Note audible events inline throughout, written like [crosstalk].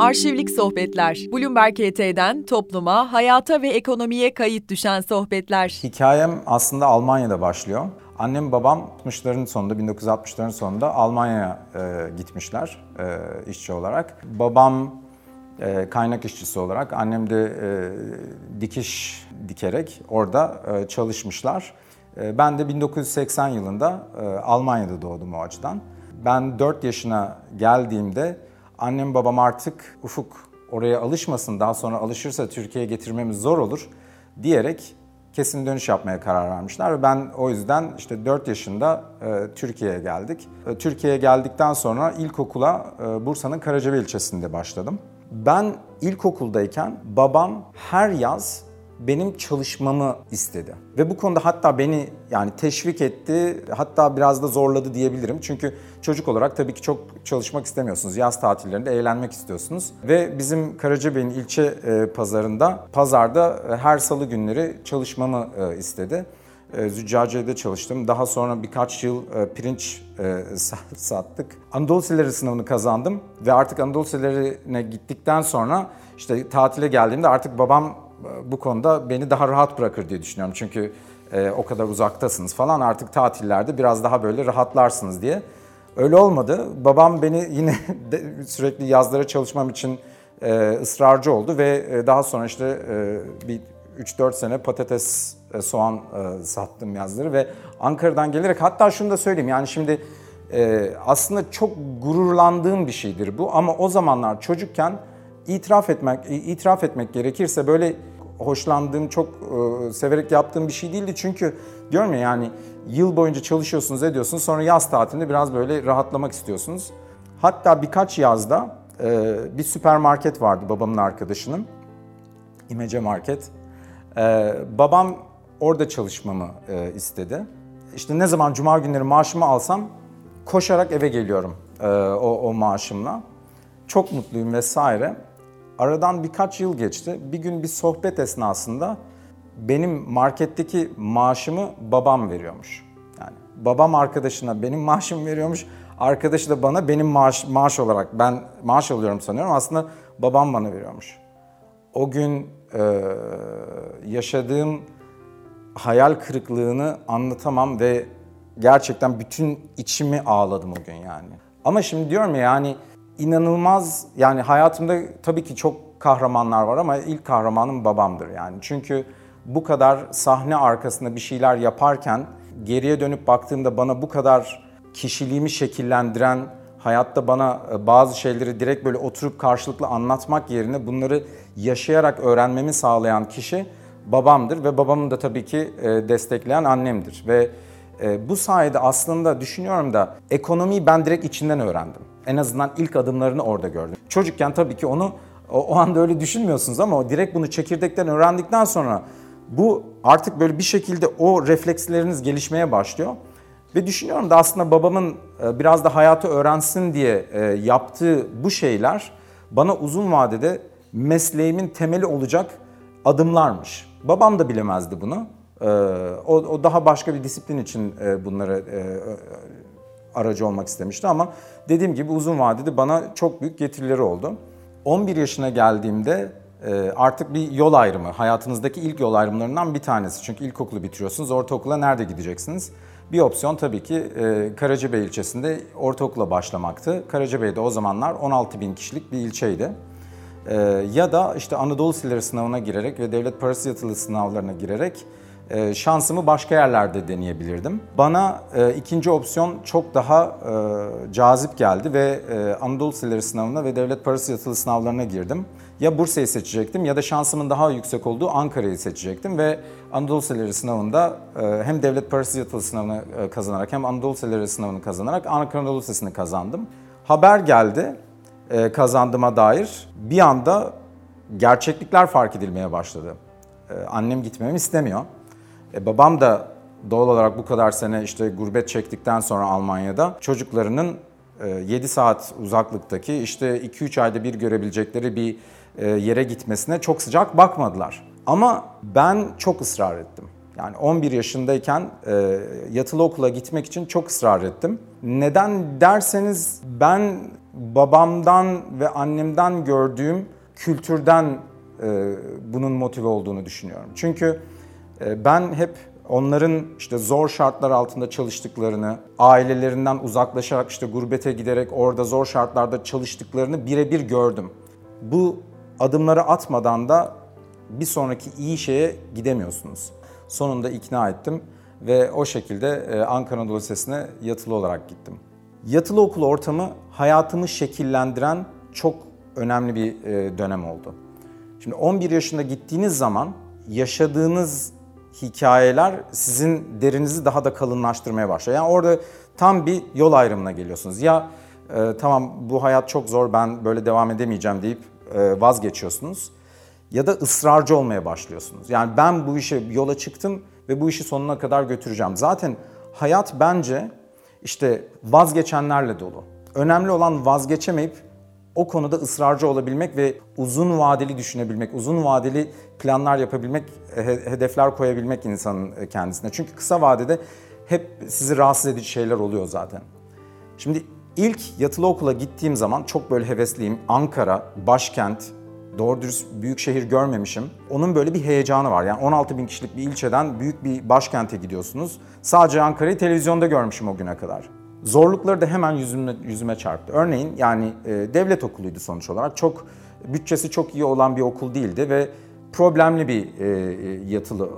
Arşivlik Sohbetler. Bloomberg ET'den topluma, hayata ve ekonomiye kayıt düşen sohbetler. Hikayem aslında Almanya'da başlıyor. Annem babam 60'ların sonunda, 1960'ların sonunda Almanya'ya e, gitmişler e, işçi olarak. Babam e, kaynak işçisi olarak, annem de e, dikiş dikerek orada e, çalışmışlar. E, ben de 1980 yılında e, Almanya'da doğdum o açıdan. Ben 4 yaşına geldiğimde annem babam artık ufuk oraya alışmasın daha sonra alışırsa Türkiye'ye getirmemiz zor olur diyerek kesin dönüş yapmaya karar vermişler ve ben o yüzden işte 4 yaşında e, Türkiye'ye geldik. E, Türkiye'ye geldikten sonra ilkokula e, Bursa'nın Karacabey ilçesinde başladım. Ben ilkokuldayken babam her yaz benim çalışmamı istedi. Ve bu konuda hatta beni yani teşvik etti, hatta biraz da zorladı diyebilirim. Çünkü çocuk olarak tabii ki çok çalışmak istemiyorsunuz. Yaz tatillerinde eğlenmek istiyorsunuz. Ve bizim Karacabey'in ilçe e, pazarında, pazarda e, her salı günleri çalışmamı e, istedi. Züccaciye'de çalıştım. Daha sonra birkaç yıl pirinç [laughs] sattık. Anadolu Seleri sınavını kazandım ve artık Anadolu Seleri'ne gittikten sonra işte tatile geldiğimde artık babam bu konuda beni daha rahat bırakır diye düşünüyorum. Çünkü e, o kadar uzaktasınız falan artık tatillerde biraz daha böyle rahatlarsınız diye. Öyle olmadı. Babam beni yine [laughs] sürekli yazlara çalışmam için e, ısrarcı oldu ve e, daha sonra işte e, bir 3-4 sene patates, e, soğan e, sattım yazları ve Ankara'dan gelerek hatta şunu da söyleyeyim yani şimdi e, aslında çok gururlandığım bir şeydir bu ama o zamanlar çocukken itiraf etmek itiraf etmek gerekirse böyle hoşlandığım, çok e, severek yaptığım bir şey değildi. Çünkü diyorum ya yani yıl boyunca çalışıyorsunuz, ediyorsunuz. Sonra yaz tatilinde biraz böyle rahatlamak istiyorsunuz. Hatta birkaç yazda e, bir süpermarket vardı babamın arkadaşının. İmece Market. E, babam orada çalışmamı e, istedi. İşte ne zaman cuma günleri maaşımı alsam koşarak eve geliyorum e, o, o maaşımla. Çok mutluyum vesaire. Aradan birkaç yıl geçti. Bir gün bir sohbet esnasında benim marketteki maaşımı babam veriyormuş. Yani babam arkadaşına benim [laughs] maaşımı veriyormuş. Arkadaşı da bana benim maaş, maaş olarak ben maaş alıyorum sanıyorum. Aslında babam bana veriyormuş. O gün e, yaşadığım hayal kırıklığını anlatamam ve gerçekten bütün içimi ağladım o gün yani. Ama şimdi diyorum ya yani inanılmaz yani hayatımda tabii ki çok kahramanlar var ama ilk kahramanım babamdır yani. Çünkü bu kadar sahne arkasında bir şeyler yaparken geriye dönüp baktığımda bana bu kadar kişiliğimi şekillendiren, hayatta bana e, bazı şeyleri direkt böyle oturup karşılıklı anlatmak yerine bunları yaşayarak öğrenmemi sağlayan kişi babamdır ve babamın da tabii ki e, destekleyen annemdir ve e, bu sayede aslında düşünüyorum da ekonomiyi ben direkt içinden öğrendim. En azından ilk adımlarını orada gördüm. Çocukken tabii ki onu o, o anda öyle düşünmüyorsunuz ama direkt bunu çekirdekten öğrendikten sonra bu artık böyle bir şekilde o refleksleriniz gelişmeye başlıyor. Ve düşünüyorum da aslında babamın e, biraz da hayatı öğrensin diye e, yaptığı bu şeyler bana uzun vadede mesleğimin temeli olacak adımlarmış. Babam da bilemezdi bunu. E, o, daha başka bir disiplin için bunları aracı olmak istemişti ama dediğim gibi uzun vadede bana çok büyük getirileri oldu. 11 yaşına geldiğimde e, artık bir yol ayrımı, hayatınızdaki ilk yol ayrımlarından bir tanesi. Çünkü ilkokulu bitiriyorsunuz, ortaokula nerede gideceksiniz? Bir opsiyon tabii ki e, Karacabey ilçesinde ortaokula başlamaktı. Karacabey'de o zamanlar 16 bin kişilik bir ilçeydi. E, ya da işte Anadolu Silleri sınavına girerek ve devlet parası yatılı sınavlarına girerek e, şansımı başka yerlerde deneyebilirdim. Bana e, ikinci opsiyon çok daha e, cazip geldi ve e, Anadolu Silleri sınavına ve devlet parası yatılı sınavlarına girdim. Ya Bursa'yı seçecektim ya da şansımın daha yüksek olduğu Ankara'yı seçecektim ve Anadolu Silleri sınavında e, hem devlet parası yatılı sınavını e, kazanarak hem Anadolu Silleri sınavını kazanarak Ankara Anadolu Lisesi'ni kazandım. Haber geldi e, kazandığıma dair bir anda gerçeklikler fark edilmeye başladı. E, annem gitmemi istemiyor. E, babam da doğal olarak bu kadar sene işte gurbet çektikten sonra Almanya'da çocuklarının 7 e, saat uzaklıktaki işte 2-3 ayda bir görebilecekleri bir e, yere gitmesine çok sıcak bakmadılar. Ama ben çok ısrar ettim. Yani 11 yaşındayken e, yatılı okula gitmek için çok ısrar ettim. Neden derseniz ben babamdan ve annemden gördüğüm kültürden bunun motive olduğunu düşünüyorum. Çünkü ben hep onların işte zor şartlar altında çalıştıklarını, ailelerinden uzaklaşarak işte gurbete giderek orada zor şartlarda çalıştıklarını birebir gördüm. Bu adımları atmadan da bir sonraki iyi şeye gidemiyorsunuz. Sonunda ikna ettim ve o şekilde e, Ankara Anadolu Lisesi'ne yatılı olarak gittim. Yatılı okul ortamı hayatımı şekillendiren çok önemli bir e, dönem oldu. Şimdi 11 yaşında gittiğiniz zaman yaşadığınız hikayeler sizin derinizi daha da kalınlaştırmaya başlıyor. Yani orada tam bir yol ayrımına geliyorsunuz. Ya e, tamam bu hayat çok zor ben böyle devam edemeyeceğim deyip e, vazgeçiyorsunuz. Ya da ısrarcı olmaya başlıyorsunuz. Yani ben bu işe yola çıktım ve bu işi sonuna kadar götüreceğim. Zaten hayat bence işte vazgeçenlerle dolu. Önemli olan vazgeçemeyip o konuda ısrarcı olabilmek ve uzun vadeli düşünebilmek, uzun vadeli planlar yapabilmek, hedefler koyabilmek insanın kendisine. Çünkü kısa vadede hep sizi rahatsız edici şeyler oluyor zaten. Şimdi ilk yatılı okula gittiğim zaman çok böyle hevesliyim. Ankara, başkent, doğru dürüst büyük şehir görmemişim. Onun böyle bir heyecanı var. Yani 16 bin kişilik bir ilçeden büyük bir başkente gidiyorsunuz. Sadece Ankara'yı televizyonda görmüşüm o güne kadar. Zorlukları da hemen yüzüme, yüzüme çarptı. Örneğin yani e, devlet okuluydu sonuç olarak. Çok bütçesi çok iyi olan bir okul değildi ve problemli bir e, yatılı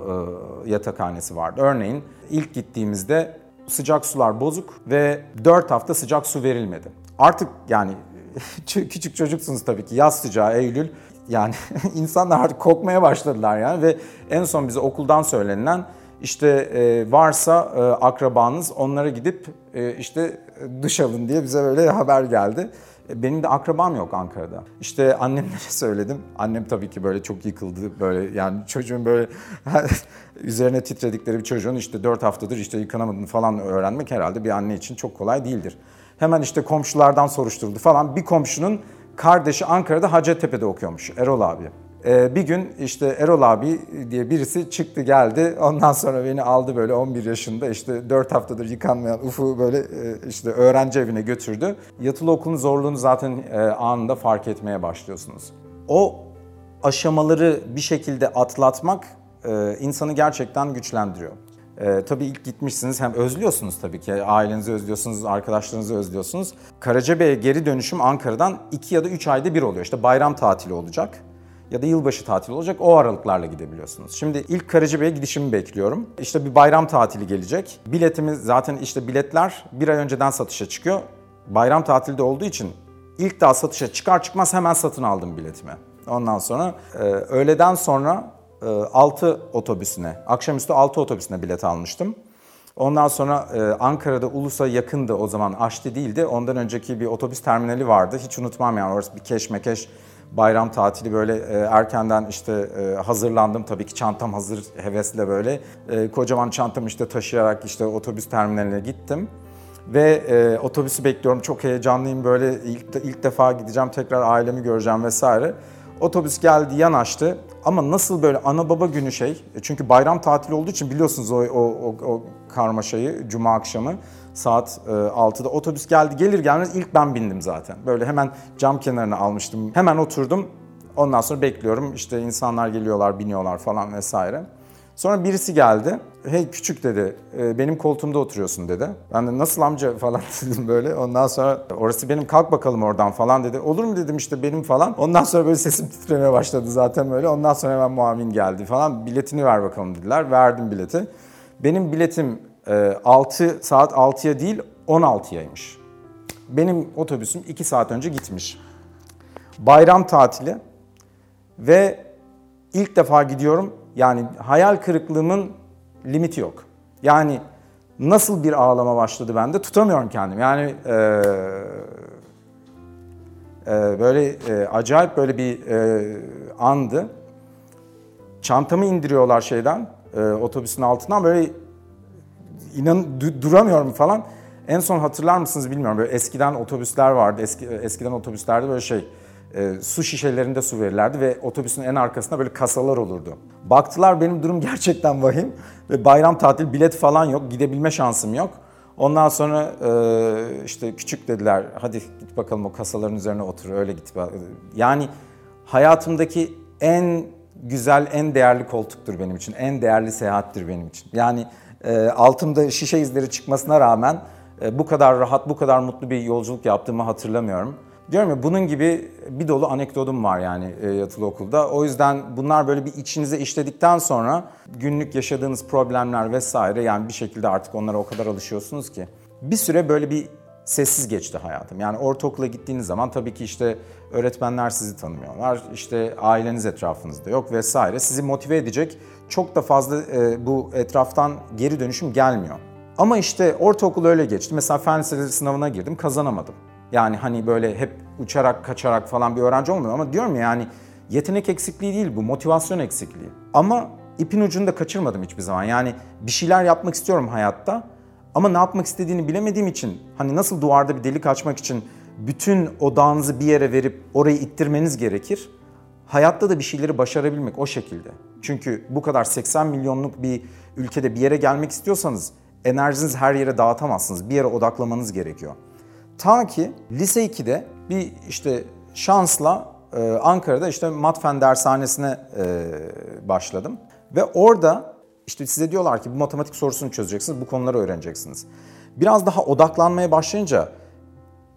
e, yatakhanesi vardı. Örneğin ilk gittiğimizde sıcak sular bozuk ve 4 hafta sıcak su verilmedi. Artık yani [laughs] küçük çocuksunuz tabii ki yaz sıcağı Eylül yani [laughs] insanlar artık kokmaya başladılar yani ve en son bize okuldan söylenilen işte e, varsa e, akrabanız onlara gidip e, işte duş alın diye bize böyle haber geldi. E, benim de akrabam yok Ankara'da. İşte annemlere [laughs] söyledim. Annem tabii ki böyle çok yıkıldı. Böyle yani çocuğun böyle [laughs] üzerine titredikleri bir çocuğun işte 4 haftadır işte yıkanamadığını falan öğrenmek herhalde bir anne için çok kolay değildir. Hemen işte komşulardan soruşturuldu falan. Bir komşunun kardeşi Ankara'da Hacettepe'de okuyormuş Erol abi. Ee, bir gün işte Erol abi diye birisi çıktı geldi. Ondan sonra beni aldı böyle 11 yaşında işte 4 haftadır yıkanmayan Uf'u böyle e, işte öğrenci evine götürdü. Yatılı okulun zorluğunu zaten e, anında fark etmeye başlıyorsunuz. O aşamaları bir şekilde atlatmak e, insanı gerçekten güçlendiriyor. Ee, tabii ilk gitmişsiniz hem özlüyorsunuz tabii ki ailenizi özlüyorsunuz, arkadaşlarınızı özlüyorsunuz. Karacabey'e geri dönüşüm Ankara'dan 2 ya da 3 ayda bir oluyor. İşte bayram tatili olacak ya da yılbaşı tatili olacak. O aralıklarla gidebiliyorsunuz. Şimdi ilk Karacabey'e gidişimi bekliyorum. İşte bir bayram tatili gelecek. Biletimiz zaten işte biletler bir ay önceden satışa çıkıyor. Bayram tatilde olduğu için ilk daha satışa çıkar çıkmaz hemen satın aldım biletimi. Ondan sonra e, öğleden sonra 6 e, otobüsüne, akşamüstü 6 otobüsüne bilet almıştım. Ondan sonra e, Ankara'da Ulus'a yakındı o zaman Aşti değildi. Ondan önceki bir otobüs terminali vardı. Hiç unutmam yani orası bir keşmekeş bayram tatili böyle e, erkenden işte e, hazırlandım. Tabii ki çantam hazır hevesle böyle. E, kocaman çantamı işte taşıyarak işte otobüs terminaline gittim. Ve e, otobüsü bekliyorum. Çok heyecanlıyım böyle ilk, ilk defa gideceğim tekrar ailemi göreceğim vesaire. Otobüs geldi yanaştı ama nasıl böyle ana baba günü şey e, çünkü bayram tatili olduğu için biliyorsunuz o, o, o, o karmaşayı cuma akşamı saat e, 6'da otobüs geldi gelir gelmez ilk ben bindim zaten. Böyle hemen cam kenarına almıştım hemen oturdum ondan sonra bekliyorum işte insanlar geliyorlar biniyorlar falan vesaire. Sonra birisi geldi. Hey küçük dedi, e, benim koltuğumda oturuyorsun dedi. Ben de nasıl amca [laughs] falan dedim böyle. Ondan sonra orası benim kalk bakalım oradan falan dedi. Olur mu dedim işte benim falan. Ondan sonra böyle sesim titremeye başladı zaten böyle. Ondan sonra hemen muavin geldi falan. Biletini ver bakalım dediler. Verdim bileti. Benim biletim 6 e, saat 6'ya değil 16'yaymış. Benim otobüsüm 2 saat önce gitmiş. Bayram tatili ve ilk defa gidiyorum yani hayal kırıklığımın limiti yok. Yani nasıl bir ağlama başladı bende tutamıyorum kendim. Yani e, e, böyle e, acayip böyle bir e, andı. Çantamı indiriyorlar şeyden, e, otobüsün altından böyle inan duramıyorum falan. En son hatırlar mısınız bilmiyorum. Böyle eskiden otobüsler vardı. Eski, eskiden otobüslerde böyle şey e, su şişelerinde su verirlerdi ve otobüsün en arkasında böyle kasalar olurdu. Baktılar benim durum gerçekten vahim ve bayram tatil bilet falan yok, gidebilme şansım yok. Ondan sonra e, işte küçük dediler hadi git bakalım o kasaların üzerine otur öyle git. Yani hayatımdaki en güzel, en değerli koltuktur benim için. En değerli seyahattir benim için. Yani altımda şişe izleri çıkmasına rağmen e, bu kadar rahat, bu kadar mutlu bir yolculuk yaptığımı hatırlamıyorum. Diyorum ya bunun gibi bir dolu anekdotum var yani e, yatılı okulda. O yüzden bunlar böyle bir içinize işledikten sonra günlük yaşadığınız problemler vesaire yani bir şekilde artık onlara o kadar alışıyorsunuz ki. Bir süre böyle bir sessiz geçti hayatım. Yani ortaokula gittiğiniz zaman tabii ki işte öğretmenler sizi tanımıyorlar. İşte aileniz etrafınızda yok vesaire. Sizi motive edecek çok da fazla e, bu etraftan geri dönüşüm gelmiyor. Ama işte ortaokul öyle geçti. Mesela fen lisesi sınavına girdim, kazanamadım. Yani hani böyle hep uçarak kaçarak falan bir öğrenci olmuyor ama diyorum ya yani yetenek eksikliği değil bu, motivasyon eksikliği. Ama ipin ucunu da kaçırmadım hiçbir zaman. Yani bir şeyler yapmak istiyorum hayatta ama ne yapmak istediğini bilemediğim için hani nasıl duvarda bir delik açmak için bütün odağınızı bir yere verip orayı ittirmeniz gerekir. Hayatta da bir şeyleri başarabilmek o şekilde. Çünkü bu kadar 80 milyonluk bir ülkede bir yere gelmek istiyorsanız enerjinizi her yere dağıtamazsınız. Bir yere odaklamanız gerekiyor. Ta ki lise 2'de bir işte şansla e, Ankara'da işte matfen dershanesine e, başladım. Ve orada işte size diyorlar ki bu matematik sorusunu çözeceksiniz, bu konuları öğreneceksiniz. Biraz daha odaklanmaya başlayınca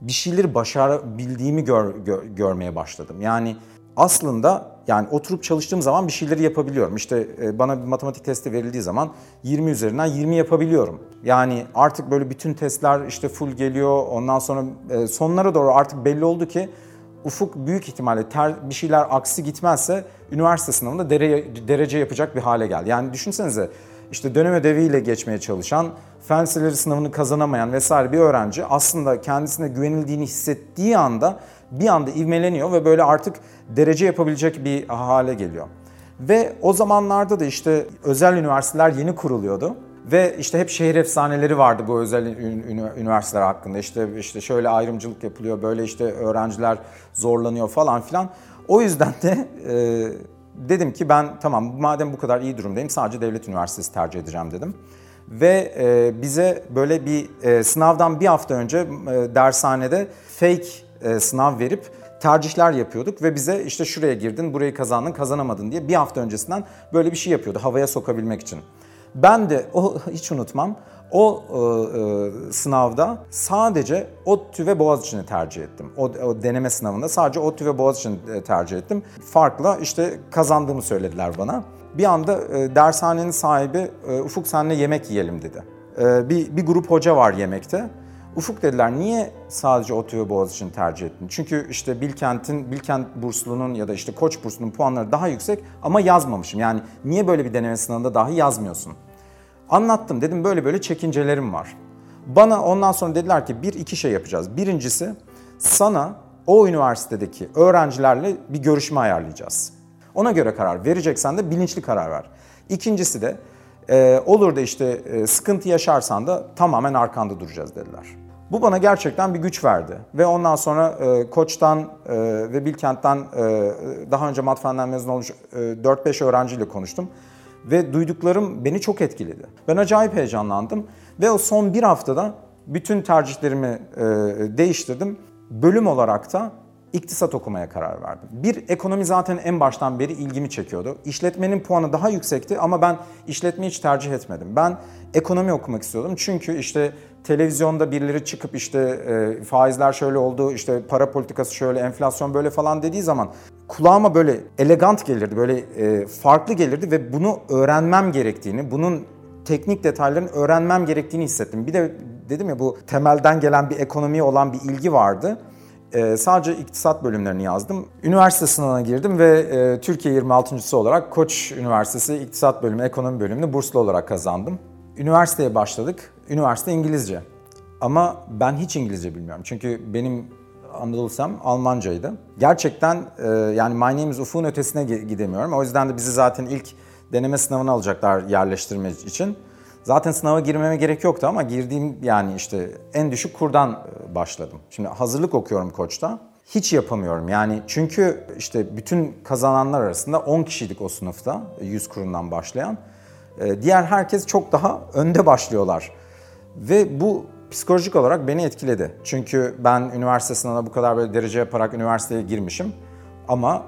bir şeyleri başarabildiğimi gör, gör, görmeye başladım. Yani aslında yani oturup çalıştığım zaman bir şeyleri yapabiliyorum. İşte e, bana bir matematik testi verildiği zaman 20 üzerinden 20 yapabiliyorum. Yani artık böyle bütün testler işte full geliyor. Ondan sonra e, sonlara doğru artık belli oldu ki Ufuk büyük ihtimalle ter, bir şeyler aksi gitmezse üniversite sınavında derece, derece yapacak bir hale geldi. Yani düşünsenize işte dönem ödeviyle geçmeye çalışan, fen sınavını kazanamayan vesaire bir öğrenci aslında kendisine güvenildiğini hissettiği anda bir anda ivmeleniyor ve böyle artık derece yapabilecek bir hale geliyor. Ve o zamanlarda da işte özel üniversiteler yeni kuruluyordu. Ve işte hep şehir efsaneleri vardı bu özel üniversiteler hakkında. İşte işte şöyle ayrımcılık yapılıyor, böyle işte öğrenciler zorlanıyor falan filan. O yüzden de e, dedim ki ben tamam madem bu kadar iyi durumdayım sadece devlet üniversitesi tercih edeceğim dedim. Ve e, bize böyle bir e, sınavdan bir hafta önce e, dershanede fake e, sınav verip tercihler yapıyorduk ve bize işte şuraya girdin, burayı kazandın, kazanamadın diye bir hafta öncesinden böyle bir şey yapıyordu havaya sokabilmek için. Ben de o hiç unutmam o e, e, sınavda sadece ODTÜ ve Boğaziçi'ni tercih ettim. O, o deneme sınavında sadece ODTÜ ve Boğaziçi'ni e, tercih ettim. Farkla işte kazandığımı söylediler bana. Bir anda e, dershanenin sahibi e, Ufuk senle yemek yiyelim dedi. E, bir, bir grup hoca var yemekte. Ufuk dediler niye sadece ODTÜ ve Boğaziçi'ni tercih ettin? Çünkü işte Bilkent'in, Bilkent burslunun ya da işte Koç burslunun puanları daha yüksek ama yazmamışım. Yani niye böyle bir deneme sınavında dahi yazmıyorsun? Anlattım dedim böyle böyle çekincelerim var. Bana ondan sonra dediler ki bir iki şey yapacağız. Birincisi sana o üniversitedeki öğrencilerle bir görüşme ayarlayacağız. Ona göre karar vereceksen de bilinçli karar ver. İkincisi de e, olur da işte e, sıkıntı yaşarsan da tamamen arkanda duracağız dediler. Bu bana gerçekten bir güç verdi ve ondan sonra e, Koç'tan e, ve Bilkent'ten e, daha önce Matfen'den mezun olmuş e, 4-5 öğrenciyle konuştum ve duyduklarım beni çok etkiledi. Ben acayip heyecanlandım ve o son bir haftada bütün tercihlerimi e, değiştirdim. Bölüm olarak da iktisat okumaya karar verdim. Bir, ekonomi zaten en baştan beri ilgimi çekiyordu. İşletmenin puanı daha yüksekti ama ben işletmeyi hiç tercih etmedim. Ben ekonomi okumak istiyordum. Çünkü işte televizyonda birileri çıkıp işte e, faizler şöyle oldu, işte para politikası şöyle, enflasyon böyle falan dediği zaman kulağıma böyle elegant gelirdi, böyle e, farklı gelirdi ve bunu öğrenmem gerektiğini, bunun teknik detaylarını öğrenmem gerektiğini hissettim. Bir de dedim ya bu temelden gelen bir ekonomiye olan bir ilgi vardı. Ee, sadece iktisat bölümlerini yazdım. Üniversite sınavına girdim ve e, Türkiye 26.sı olarak Koç Üniversitesi İktisat Bölümü, Ekonomi Bölümünü burslu olarak kazandım. Üniversiteye başladık. Üniversite İngilizce. Ama ben hiç İngilizce bilmiyorum. Çünkü benim Lisem Almancaydı. Gerçekten e, yani My Name is Ufuk'un ötesine gidemiyorum. O yüzden de bizi zaten ilk deneme sınavına alacaklar yerleştirme için. Zaten sınava girmeme gerek yoktu ama girdiğim yani işte en düşük kurdan e, başladım. Şimdi hazırlık okuyorum koçta. Hiç yapamıyorum yani çünkü işte bütün kazananlar arasında 10 kişiydik o sınıfta 100 kurundan başlayan. E, diğer herkes çok daha önde başlıyorlar. Ve bu psikolojik olarak beni etkiledi. Çünkü ben üniversite sınavına bu kadar böyle derece yaparak üniversiteye girmişim ama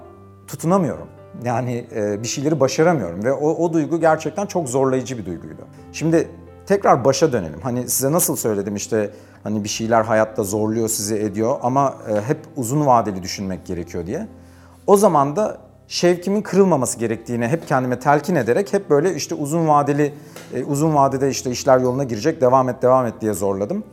tutunamıyorum. Yani e, bir şeyleri başaramıyorum ve o, o duygu gerçekten çok zorlayıcı bir duyguydu. Şimdi tekrar başa dönelim. Hani size nasıl söyledim işte hani bir şeyler hayatta zorluyor sizi ediyor ama e, hep uzun vadeli düşünmek gerekiyor diye. O zaman da şevkimin kırılmaması gerektiğini hep kendime telkin ederek hep böyle işte uzun vadeli e, uzun vadede işte işler yoluna girecek devam et devam et diye zorladım.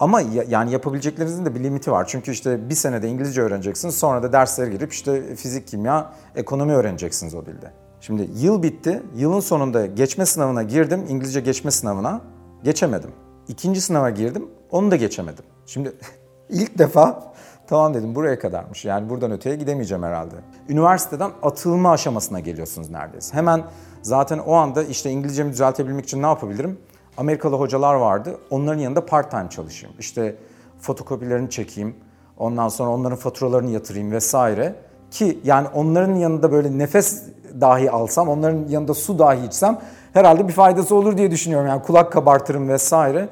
Ama yani yapabileceklerinizin de bir limiti var. Çünkü işte bir senede İngilizce öğreneceksiniz. Sonra da derslere girip işte fizik, kimya, ekonomi öğreneceksiniz o dilde. Şimdi yıl bitti. Yılın sonunda geçme sınavına girdim. İngilizce geçme sınavına. Geçemedim. İkinci sınava girdim. Onu da geçemedim. Şimdi [laughs] ilk defa tamam dedim buraya kadarmış. Yani buradan öteye gidemeyeceğim herhalde. Üniversiteden atılma aşamasına geliyorsunuz neredeyse. Hemen zaten o anda işte İngilizcemi düzeltebilmek için ne yapabilirim? Amerikalı hocalar vardı. Onların yanında part time çalışayım. İşte fotokopilerini çekeyim. Ondan sonra onların faturalarını yatırayım vesaire. Ki yani onların yanında böyle nefes dahi alsam, onların yanında su dahi içsem herhalde bir faydası olur diye düşünüyorum. Yani kulak kabartırım vesaire.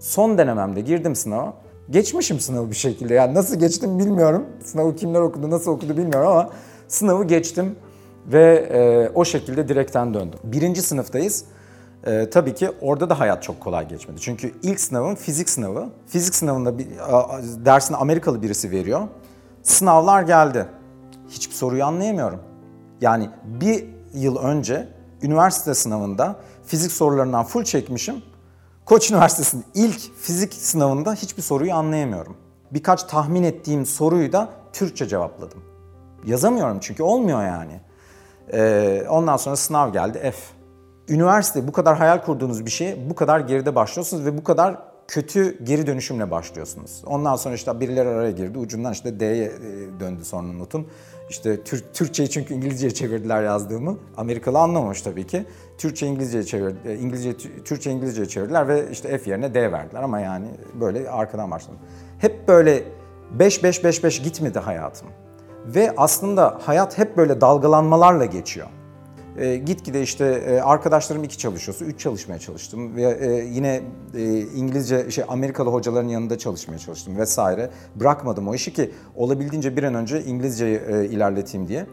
Son denememde girdim sınava. Geçmişim sınavı bir şekilde. Yani nasıl geçtim bilmiyorum. Sınavı kimler okudu, nasıl okudu bilmiyorum ama sınavı geçtim ve e, o şekilde direkten döndüm. Birinci sınıftayız. Ee, tabii ki orada da hayat çok kolay geçmedi. Çünkü ilk sınavım fizik sınavı. Fizik sınavında bir, a, dersini Amerikalı birisi veriyor. Sınavlar geldi. Hiçbir soruyu anlayamıyorum. Yani bir yıl önce üniversite sınavında fizik sorularından full çekmişim. Koç Üniversitesi'nin ilk fizik sınavında hiçbir soruyu anlayamıyorum. Birkaç tahmin ettiğim soruyu da Türkçe cevapladım. Yazamıyorum çünkü olmuyor yani. Ee, ondan sonra sınav geldi F üniversite bu kadar hayal kurduğunuz bir şeye bu kadar geride başlıyorsunuz ve bu kadar kötü geri dönüşümle başlıyorsunuz. Ondan sonra işte birileri araya girdi. Ucundan işte D'ye e, döndü sonra notun. İşte Türk, Türkçeyi çünkü İngilizceye çevirdiler yazdığımı. Amerikalı anlamamış tabii ki. Türkçe İngilizceye çevirdi. E, İngilizce Türkçe İngilizceye çevirdiler ve işte F yerine D verdiler ama yani böyle arkadan başladım. Hep böyle 5 5 5 5 gitmedi hayatım. Ve aslında hayat hep böyle dalgalanmalarla geçiyor. E, gitgide işte e, arkadaşlarım iki çalışıyorsa üç çalışmaya çalıştım ve e, yine e, İngilizce şey Amerikalı hocaların yanında çalışmaya çalıştım vesaire. Bırakmadım o işi ki olabildiğince bir an önce İngilizceyi e, ilerleteyim diye.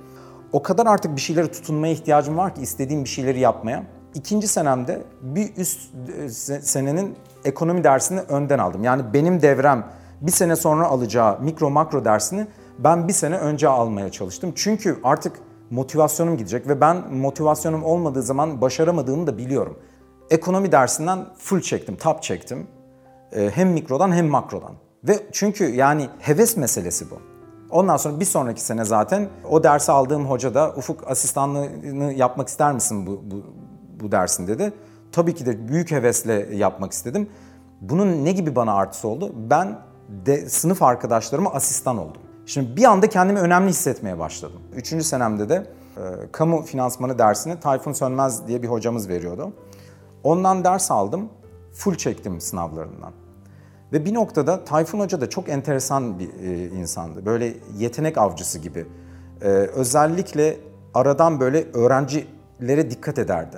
O kadar artık bir şeylere tutunmaya ihtiyacım var ki istediğim bir şeyleri yapmaya. İkinci senemde bir üst e, senenin ekonomi dersini önden aldım. Yani benim devrem bir sene sonra alacağı mikro makro dersini ben bir sene önce almaya çalıştım. Çünkü artık motivasyonum gidecek ve ben motivasyonum olmadığı zaman başaramadığımı da biliyorum. Ekonomi dersinden full çektim, tap çektim. Ee, hem mikrodan hem makrodan. Ve çünkü yani heves meselesi bu. Ondan sonra bir sonraki sene zaten o dersi aldığım hoca da Ufuk asistanlığını yapmak ister misin bu, bu, bu dersin dedi. Tabii ki de büyük hevesle yapmak istedim. Bunun ne gibi bana artısı oldu? Ben de sınıf arkadaşlarıma asistan oldum. Şimdi bir anda kendimi önemli hissetmeye başladım. Üçüncü senemde de e, kamu finansmanı dersini Tayfun Sönmez diye bir hocamız veriyordu. Ondan ders aldım, full çektim sınavlarından. Ve bir noktada Tayfun Hoca da çok enteresan bir e, insandı. Böyle yetenek avcısı gibi. E, özellikle aradan böyle öğrencilere dikkat ederdi.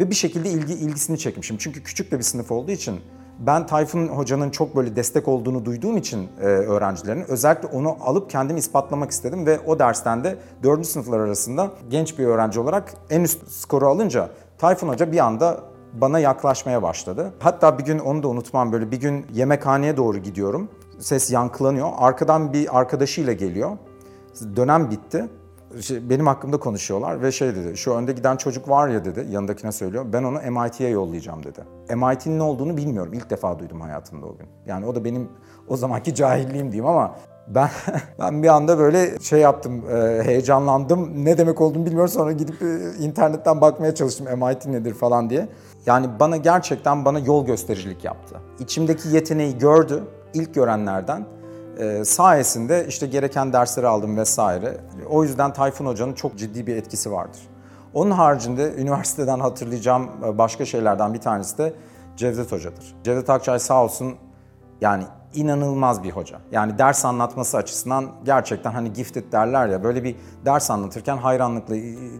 Ve bir şekilde ilgi ilgisini çekmişim. Çünkü küçük de bir sınıf olduğu için ben Tayfun Hoca'nın çok böyle destek olduğunu duyduğum için e, öğrencilerin özellikle onu alıp kendimi ispatlamak istedim ve o dersten de 4. sınıflar arasında genç bir öğrenci olarak en üst skoru alınca Tayfun Hoca bir anda bana yaklaşmaya başladı. Hatta bir gün onu da unutmam böyle bir gün yemekhaneye doğru gidiyorum. Ses yankılanıyor. Arkadan bir arkadaşıyla geliyor. Dönem bitti şey, benim hakkımda konuşuyorlar ve şey dedi, şu önde giden çocuk var ya dedi, yanındakine söylüyor, ben onu MIT'ye yollayacağım dedi. MIT'nin ne olduğunu bilmiyorum, ilk defa duydum hayatımda o gün. Yani o da benim o zamanki cahilliğim diyeyim ama ben [laughs] ben bir anda böyle şey yaptım, e, heyecanlandım. Ne demek olduğunu bilmiyorum. Sonra gidip e, internetten bakmaya çalıştım MIT nedir falan diye. Yani bana gerçekten bana yol göstericilik yaptı. İçimdeki yeteneği gördü ilk görenlerden e, sayesinde işte gereken dersleri aldım vesaire. O yüzden Tayfun Hoca'nın çok ciddi bir etkisi vardır. Onun haricinde [laughs] üniversiteden hatırlayacağım e, başka şeylerden bir tanesi de Cevdet Hoca'dır. Cevdet Akçay sağ olsun yani inanılmaz bir hoca. Yani ders anlatması açısından gerçekten hani gifted derler ya böyle bir ders anlatırken hayranlıkla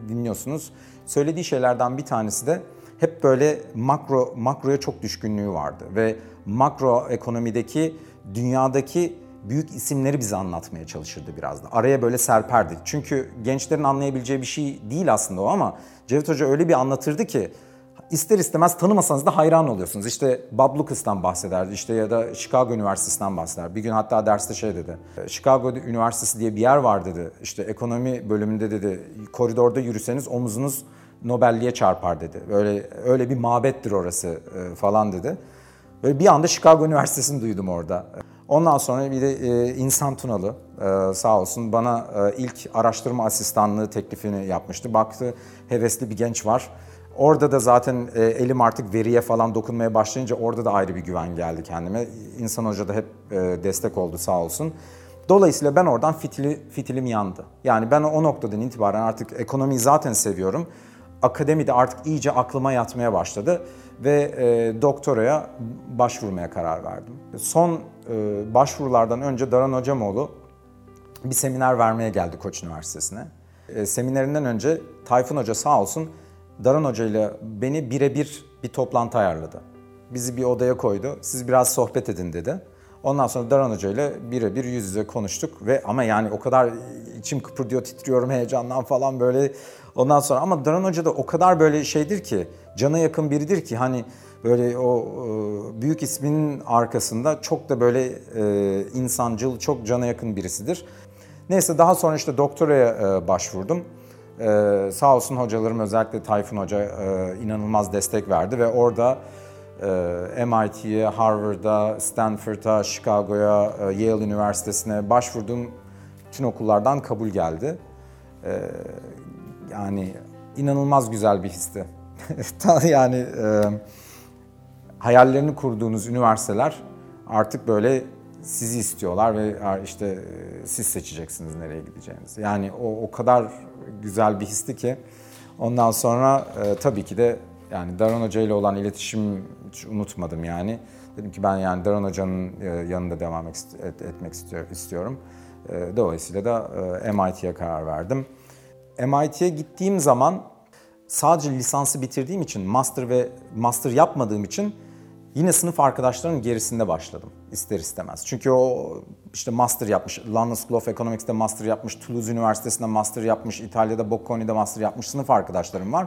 dinliyorsunuz. Söylediği şeylerden bir tanesi de hep böyle makro makroya çok düşkünlüğü vardı ve makro ekonomideki dünyadaki büyük isimleri bize anlatmaya çalışırdı biraz da. Araya böyle serperdi. Çünkü gençlerin anlayabileceği bir şey değil aslında o ama Cevdet Hoca öyle bir anlatırdı ki ister istemez tanımasanız da hayran oluyorsunuz. İşte Bob bahsederdi işte ya da Chicago Üniversitesi'nden bahseder. Bir gün hatta derste şey dedi. Chicago Üniversitesi diye bir yer var dedi. İşte ekonomi bölümünde dedi. Koridorda yürüseniz omuzunuz Nobelliğe çarpar dedi. Öyle öyle bir mabettir orası e, falan dedi. Böyle bir anda Chicago Üniversitesi'ni duydum orada. Ondan sonra bir de e, İnsan Tunalı e, sağ olsun bana e, ilk araştırma asistanlığı teklifini yapmıştı. Baktı hevesli bir genç var. Orada da zaten e, elim artık veriye falan dokunmaya başlayınca orada da ayrı bir güven geldi kendime. İnsan Hoca da hep e, destek oldu sağ olsun. Dolayısıyla ben oradan fitili, fitilim yandı. Yani ben o noktadan itibaren artık ekonomiyi zaten seviyorum. Akademide artık iyice aklıma yatmaya başladı ve e, doktoraya başvurmaya karar verdim. Son e, başvurulardan önce Daran Hocamoğlu bir seminer vermeye geldi Koç Üniversitesi'ne. E, seminerinden önce Tayfun Hoca sağ olsun Daran Hoca ile beni birebir bir toplantı ayarladı. Bizi bir odaya koydu. Siz biraz sohbet edin dedi. Ondan sonra Daran Hoca ile birebir yüz yüze konuştuk ve ama yani o kadar içim kıpırdıyor, titriyorum heyecandan falan böyle. Ondan sonra ama Daran Hoca da o kadar böyle şeydir ki, cana yakın biridir ki hani böyle o büyük isminin arkasında çok da böyle e, insancıl, çok cana yakın birisidir. Neyse daha sonra işte doktoraya e, başvurdum. Ee, sağ olsun hocalarım özellikle Tayfun Hoca e, inanılmaz destek verdi ve orada e, MIT'ye, Harvard'a, Stanford'a, Chicago'ya, e, Yale Üniversitesi'ne başvurduğum bütün okullardan kabul geldi. E, yani inanılmaz güzel bir histi. [laughs] yani e, hayallerini kurduğunuz üniversiteler artık böyle sizi istiyorlar ve işte e, siz seçeceksiniz nereye gideceğinizi. Yani o o kadar güzel bir histi ki ondan sonra e, tabii ki de yani Daron Hoca ile olan iletişim hiç unutmadım yani. Dedim ki ben yani Daron Hoca'nın e, yanında devam et, etmek istiyorum. E, dolayısıyla da MIT'ye karar verdim. MIT'ye gittiğim zaman sadece lisansı bitirdiğim için, master ve master yapmadığım için yine sınıf arkadaşlarının gerisinde başladım ister istemez. Çünkü o işte master yapmış, London School of Economics'te master yapmış, Toulouse Üniversitesi'nde master yapmış, İtalya'da Bocconi'de master yapmış sınıf arkadaşlarım var.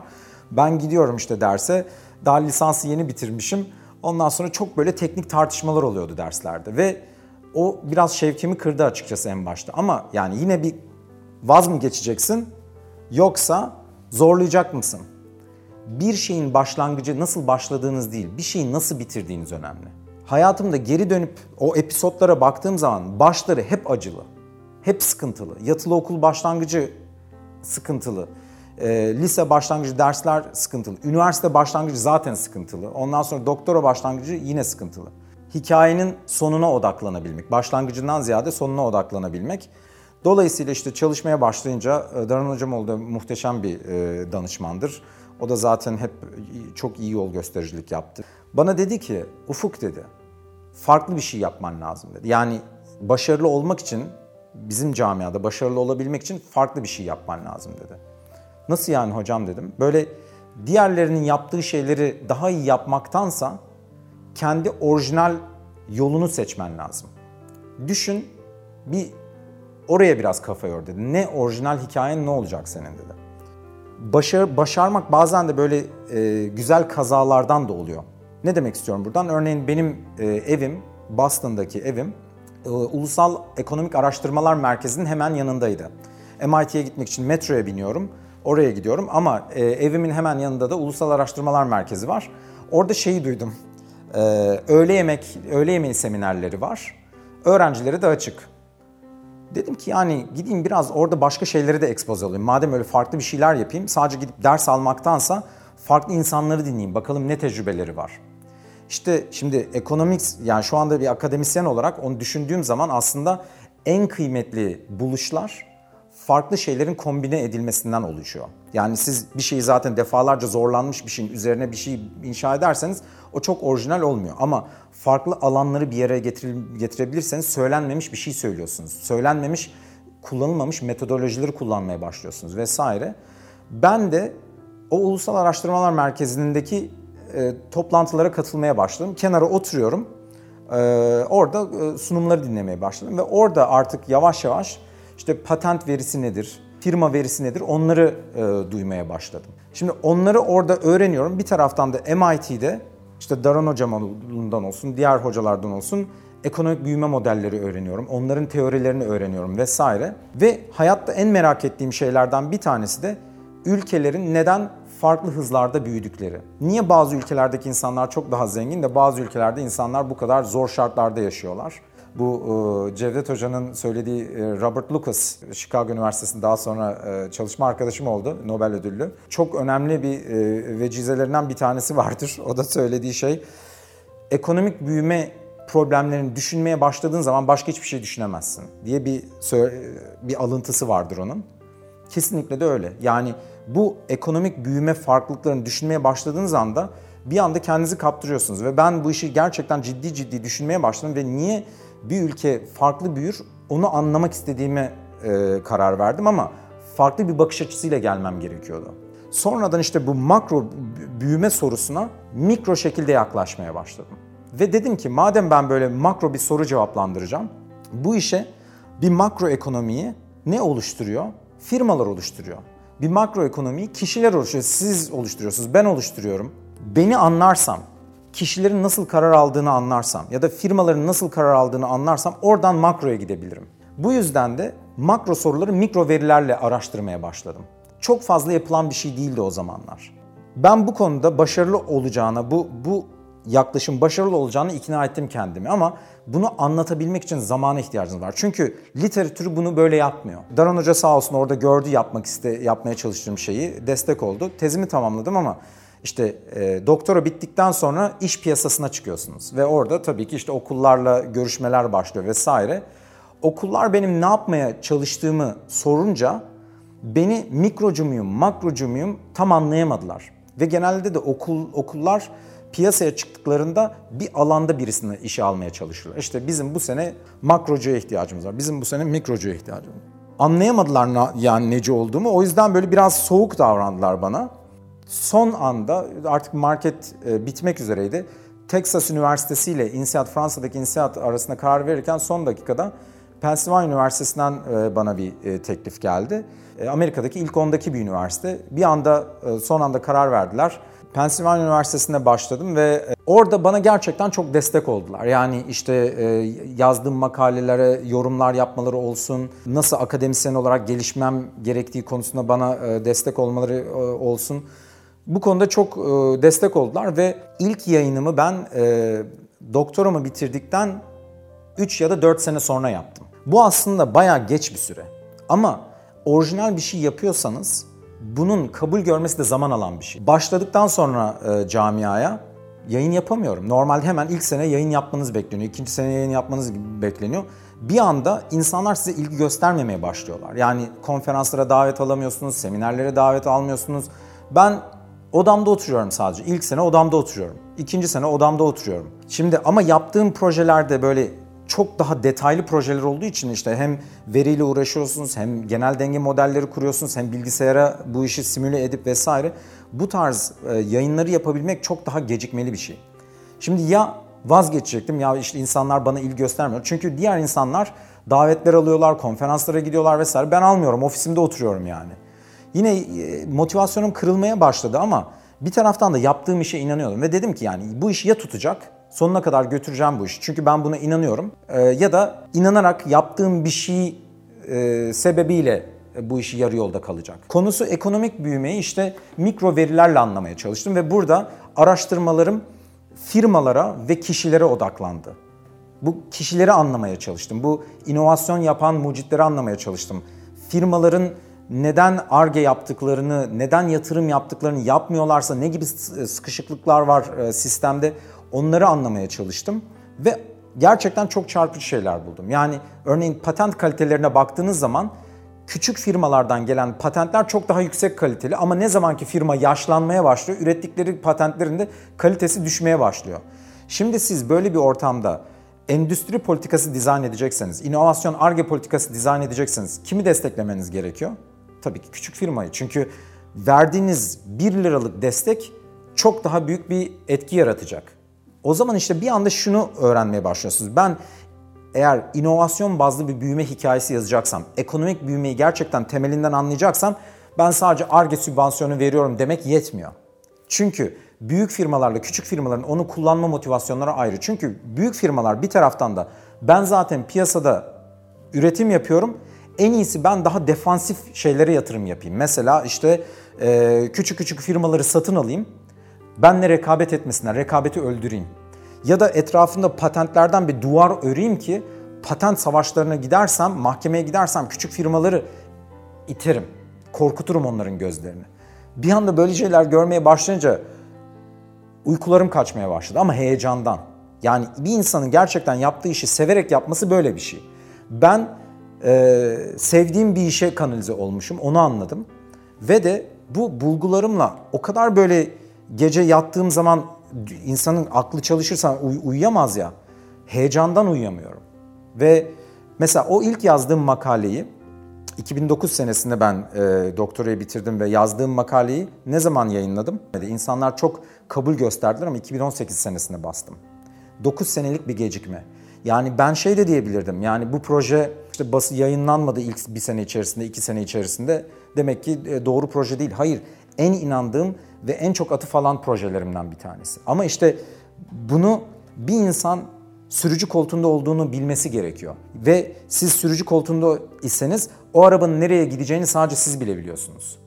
Ben gidiyorum işte derse, daha lisansı yeni bitirmişim. Ondan sonra çok böyle teknik tartışmalar oluyordu derslerde ve o biraz şevkimi kırdı açıkçası en başta. Ama yani yine bir vaz mı geçeceksin yoksa zorlayacak mısın? Bir şeyin başlangıcı nasıl başladığınız değil, bir şeyi nasıl bitirdiğiniz önemli. Hayatımda geri dönüp o episodlara baktığım zaman başları hep acılı, hep sıkıntılı. Yatılı okul başlangıcı sıkıntılı. E, lise başlangıcı dersler sıkıntılı. Üniversite başlangıcı zaten sıkıntılı. Ondan sonra doktora başlangıcı yine sıkıntılı. Hikayenin sonuna odaklanabilmek, başlangıcından ziyade sonuna odaklanabilmek. Dolayısıyla işte çalışmaya başlayınca e, Daran Hocam oldu muhteşem bir e, danışmandır. O da zaten hep çok iyi yol göstericilik yaptı. Bana dedi ki Ufuk dedi farklı bir şey yapman lazım dedi. Yani başarılı olmak için bizim camiada başarılı olabilmek için farklı bir şey yapman lazım dedi. Nasıl yani hocam dedim. Böyle diğerlerinin yaptığı şeyleri daha iyi yapmaktansa kendi orijinal yolunu seçmen lazım. Düşün bir oraya biraz kafa yor dedi. Ne orijinal hikayen ne olacak senin dedi. Başar, başarmak bazen de böyle e, güzel kazalardan da oluyor. Ne demek istiyorum buradan? Örneğin benim e, evim, Boston'daki evim, e, Ulusal Ekonomik Araştırmalar Merkezi'nin hemen yanındaydı. MIT'ye gitmek için metroya biniyorum, oraya gidiyorum ama e, evimin hemen yanında da Ulusal Araştırmalar Merkezi var. Orada şeyi duydum, e, öğle yemek, öğle yemeği seminerleri var, öğrencilere de açık. Dedim ki yani gideyim biraz orada başka şeyleri de ekspoze olayım. Madem öyle farklı bir şeyler yapayım, sadece gidip ders almaktansa farklı insanları dinleyeyim, bakalım ne tecrübeleri var. İşte şimdi ekonomik yani şu anda bir akademisyen olarak onu düşündüğüm zaman aslında en kıymetli buluşlar farklı şeylerin kombine edilmesinden oluşuyor. Yani siz bir şeyi zaten defalarca zorlanmış bir şeyin üzerine bir şey inşa ederseniz o çok orijinal olmuyor. Ama farklı alanları bir yere getirebilirseniz söylenmemiş bir şey söylüyorsunuz. Söylenmemiş, kullanılmamış metodolojileri kullanmaya başlıyorsunuz vesaire. Ben de o Ulusal Araştırmalar Merkezi'ndeki e, toplantılara katılmaya başladım. Kenara oturuyorum. E, orada e, sunumları dinlemeye başladım ve orada artık yavaş yavaş işte patent verisi nedir, firma verisi nedir onları e, duymaya başladım. Şimdi onları orada öğreniyorum. Bir taraftan da MIT'de işte Daron hocamdan olsun, diğer hocalardan olsun ekonomik büyüme modelleri öğreniyorum. Onların teorilerini öğreniyorum vesaire. Ve hayatta en merak ettiğim şeylerden bir tanesi de ülkelerin neden farklı hızlarda büyüdükleri. Niye bazı ülkelerdeki insanlar çok daha zengin de bazı ülkelerde insanlar bu kadar zor şartlarda yaşıyorlar? Bu e, Cevdet Hoca'nın söylediği e, Robert Lucas, Chicago Üniversitesi'nde daha sonra e, çalışma arkadaşım oldu, Nobel ödüllü. Çok önemli bir vecizelerinden bir tanesi vardır. O da söylediği şey, ekonomik büyüme problemlerini düşünmeye başladığın zaman başka hiçbir şey düşünemezsin diye bir bir alıntısı vardır onun. Kesinlikle de öyle. Yani bu ekonomik büyüme farklılıklarını düşünmeye başladığınız anda bir anda kendinizi kaptırıyorsunuz ve ben bu işi gerçekten ciddi ciddi düşünmeye başladım ve niye bir ülke farklı büyür onu anlamak istediğime e, karar verdim ama farklı bir bakış açısıyla gelmem gerekiyordu. Sonradan işte bu makro büyüme sorusuna mikro şekilde yaklaşmaya başladım. Ve dedim ki madem ben böyle makro bir soru cevaplandıracağım, bu işe bir makro ekonomiyi ne oluşturuyor? Firmalar oluşturuyor. Bir makro ekonomiyi kişiler oluşturuyor. Siz oluşturuyorsunuz, ben oluşturuyorum. Beni anlarsam, kişilerin nasıl karar aldığını anlarsam ya da firmaların nasıl karar aldığını anlarsam oradan makroya gidebilirim. Bu yüzden de makro soruları mikro verilerle araştırmaya başladım. Çok fazla yapılan bir şey değildi o zamanlar. Ben bu konuda başarılı olacağına, bu bu yaklaşım başarılı olacağını ikna ettim kendimi ama bunu anlatabilmek için zamana ihtiyacınız var. Çünkü literatürü bunu böyle yapmıyor. Daran Hoca sağ olsun orada gördü yapmak iste yapmaya çalıştığım şeyi destek oldu. Tezimi tamamladım ama işte e, doktora bittikten sonra iş piyasasına çıkıyorsunuz ve orada tabii ki işte okullarla görüşmeler başlıyor vesaire. Okullar benim ne yapmaya çalıştığımı sorunca beni mikrocu muyum, makrocu muyum tam anlayamadılar. Ve genelde de okul okullar piyasaya çıktıklarında bir alanda birisine işe almaya çalışıyorlar. İşte bizim bu sene makrocuya ihtiyacımız var. Bizim bu sene mikrocuya ihtiyacımız var. Anlayamadılar yani neci olduğumu. O yüzden böyle biraz soğuk davrandılar bana. Son anda artık market e, bitmek üzereydi. Texas Üniversitesi ile INSEAD, Fransa'daki INSEAD arasında karar verirken son dakikada Pennsylvania Üniversitesi'nden e, bana bir e, teklif geldi. Amerika'daki ilk ondaki bir üniversite. Bir anda son anda karar verdiler. Pennsylvania Üniversitesi'nde başladım ve orada bana gerçekten çok destek oldular. Yani işte yazdığım makalelere yorumlar yapmaları olsun, nasıl akademisyen olarak gelişmem gerektiği konusunda bana destek olmaları olsun. Bu konuda çok destek oldular ve ilk yayınımı ben doktoramı bitirdikten 3 ya da 4 sene sonra yaptım. Bu aslında bayağı geç bir süre. Ama orijinal bir şey yapıyorsanız bunun kabul görmesi de zaman alan bir şey. Başladıktan sonra e, camiaya yayın yapamıyorum. Normalde hemen ilk sene yayın yapmanız bekleniyor. ikinci sene yayın yapmanız bekleniyor. Bir anda insanlar size ilgi göstermemeye başlıyorlar. Yani konferanslara davet alamıyorsunuz, seminerlere davet almıyorsunuz. Ben odamda oturuyorum sadece. İlk sene odamda oturuyorum. İkinci sene odamda oturuyorum. Şimdi ama yaptığım projelerde böyle çok daha detaylı projeler olduğu için işte hem veriyle uğraşıyorsunuz hem genel denge modelleri kuruyorsunuz hem bilgisayara bu işi simüle edip vesaire. Bu tarz e, yayınları yapabilmek çok daha gecikmeli bir şey. Şimdi ya vazgeçecektim ya işte insanlar bana ilgi göstermiyor. Çünkü diğer insanlar davetler alıyorlar, konferanslara gidiyorlar vesaire. Ben almıyorum, ofisimde oturuyorum yani. Yine e, motivasyonum kırılmaya başladı ama bir taraftan da yaptığım işe inanıyordum ve dedim ki yani bu iş ya tutacak sonuna kadar götüreceğim bu işi. Çünkü ben buna inanıyorum. E, ya da inanarak yaptığım bir şey e, sebebiyle bu işi yarı yolda kalacak. Konusu ekonomik büyümeyi işte mikro verilerle anlamaya çalıştım ve burada araştırmalarım firmalara ve kişilere odaklandı. Bu kişileri anlamaya çalıştım. Bu inovasyon yapan mucitleri anlamaya çalıştım. Firmaların neden ARGE yaptıklarını, neden yatırım yaptıklarını yapmıyorlarsa ne gibi sıkışıklıklar var e, sistemde onları anlamaya çalıştım ve gerçekten çok çarpıcı şeyler buldum. Yani örneğin patent kalitelerine baktığınız zaman küçük firmalardan gelen patentler çok daha yüksek kaliteli ama ne zamanki firma yaşlanmaya başlıyor, ürettikleri patentlerin de kalitesi düşmeye başlıyor. Şimdi siz böyle bir ortamda endüstri politikası dizayn edecekseniz, inovasyon ARGE politikası dizayn edecekseniz kimi desteklemeniz gerekiyor? Tabii ki küçük firmayı. Çünkü verdiğiniz 1 liralık destek çok daha büyük bir etki yaratacak. O zaman işte bir anda şunu öğrenmeye başlıyorsunuz. Ben eğer inovasyon bazlı bir büyüme hikayesi yazacaksam, ekonomik büyümeyi gerçekten temelinden anlayacaksam ben sadece ARGE sübvansiyonu veriyorum demek yetmiyor. Çünkü büyük firmalarla küçük firmaların onu kullanma motivasyonları ayrı. Çünkü büyük firmalar bir taraftan da ben zaten piyasada üretim yapıyorum. En iyisi ben daha defansif şeylere yatırım yapayım. Mesela işte e, küçük küçük firmaları satın alayım. Benle rekabet etmesinler, rekabeti öldüreyim. Ya da etrafında patentlerden bir duvar öreyim ki patent savaşlarına gidersem, mahkemeye gidersem küçük firmaları iterim. Korkuturum onların gözlerini. Bir anda böyle şeyler görmeye başlayınca uykularım kaçmaya başladı ama heyecandan. Yani bir insanın gerçekten yaptığı işi severek yapması böyle bir şey. Ben e, sevdiğim bir işe kanalize olmuşum, onu anladım. Ve de bu bulgularımla o kadar böyle gece yattığım zaman insanın aklı çalışırsa uy- uyuyamaz ya. Heyecandan uyuyamıyorum. Ve mesela o ilk yazdığım makaleyi 2009 senesinde ben e, doktorayı bitirdim ve yazdığım makaleyi ne zaman yayınladım? İnsanlar çok kabul gösterdiler ama 2018 senesinde bastım. 9 senelik bir gecikme. Yani ben şey de diyebilirdim. Yani bu proje işte bası yayınlanmadı ilk bir sene içerisinde, iki sene içerisinde. Demek ki e, doğru proje değil. Hayır. En inandığım ve en çok atıf alan projelerimden bir tanesi. Ama işte bunu bir insan sürücü koltuğunda olduğunu bilmesi gerekiyor. Ve siz sürücü koltuğunda iseniz o arabanın nereye gideceğini sadece siz bilebiliyorsunuz.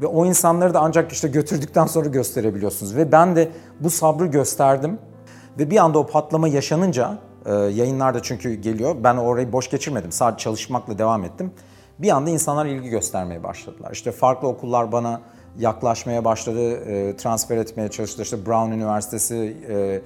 Ve o insanları da ancak işte götürdükten sonra gösterebiliyorsunuz. Ve ben de bu sabrı gösterdim. Ve bir anda o patlama yaşanınca e, yayınlarda çünkü geliyor. Ben orayı boş geçirmedim. Sadece çalışmakla devam ettim. Bir anda insanlar ilgi göstermeye başladılar. İşte farklı okullar bana yaklaşmaya başladı, e, transfer etmeye çalıştı. İşte Brown Üniversitesi, e,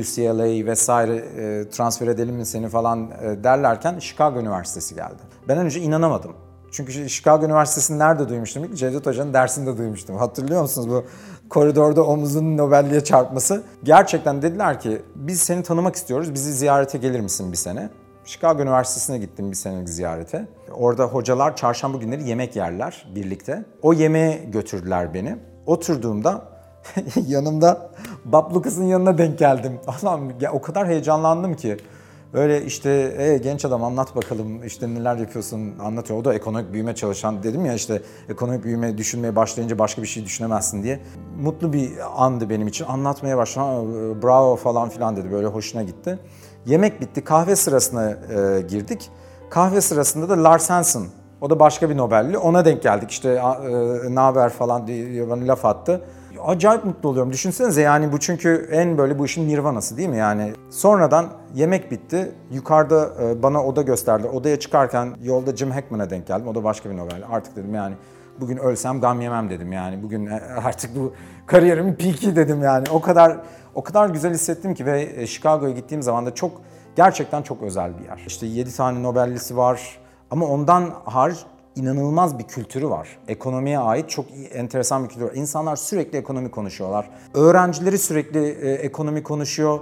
UCLA vesaire e, transfer edelim mi seni falan e, derlerken Chicago Üniversitesi geldi. Ben önce inanamadım. Çünkü Chicago Üniversitesi'ni nerede duymuştum? İlk Cevdet Hoca'nın dersinde duymuştum. Hatırlıyor musunuz bu koridorda omuzun Nobel'liğe çarpması? Gerçekten dediler ki biz seni tanımak istiyoruz. Bizi ziyarete gelir misin bir sene? Chicago Üniversitesi'ne gittim bir senelik ziyarete. Orada hocalar çarşamba günleri yemek yerler birlikte. O yemeğe götürdüler beni. Oturduğumda [laughs] yanımda Bob Lucas'ın yanına denk geldim. [laughs] Allah'ım ya, o kadar heyecanlandım ki. Öyle işte e, genç adam anlat bakalım işte neler yapıyorsun anlatıyor. O da ekonomik büyüme çalışan dedim ya işte ekonomik büyüme düşünmeye başlayınca başka bir şey düşünemezsin diye. Mutlu bir andı benim için. Anlatmaya başladı. Bravo falan filan dedi böyle hoşuna gitti. Yemek bitti kahve sırasına e, girdik. Kahve sırasında da Lars Hansen o da başka bir Nobel'li. Ona denk geldik işte e, ne haber falan diye bana laf attı acayip mutlu oluyorum. Düşünsenize yani bu çünkü en böyle bu işin nirvanası değil mi yani? Sonradan yemek bitti. Yukarıda e, bana oda gösterdi. Odaya çıkarken yolda Jim Hackman'a denk geldim. O da başka bir Nobel. Artık dedim yani bugün ölsem gam yemem dedim yani. Bugün e, [laughs] artık bu kariyerimin piki dedim yani. O kadar o kadar güzel hissettim ki ve e, Chicago'ya gittiğim zaman da çok gerçekten çok özel bir yer. İşte 7 tane Nobel'lisi var ama ondan hariç inanılmaz bir kültürü var. Ekonomiye ait çok enteresan bir kültür. İnsanlar sürekli ekonomi konuşuyorlar. Öğrencileri sürekli e, ekonomi konuşuyor.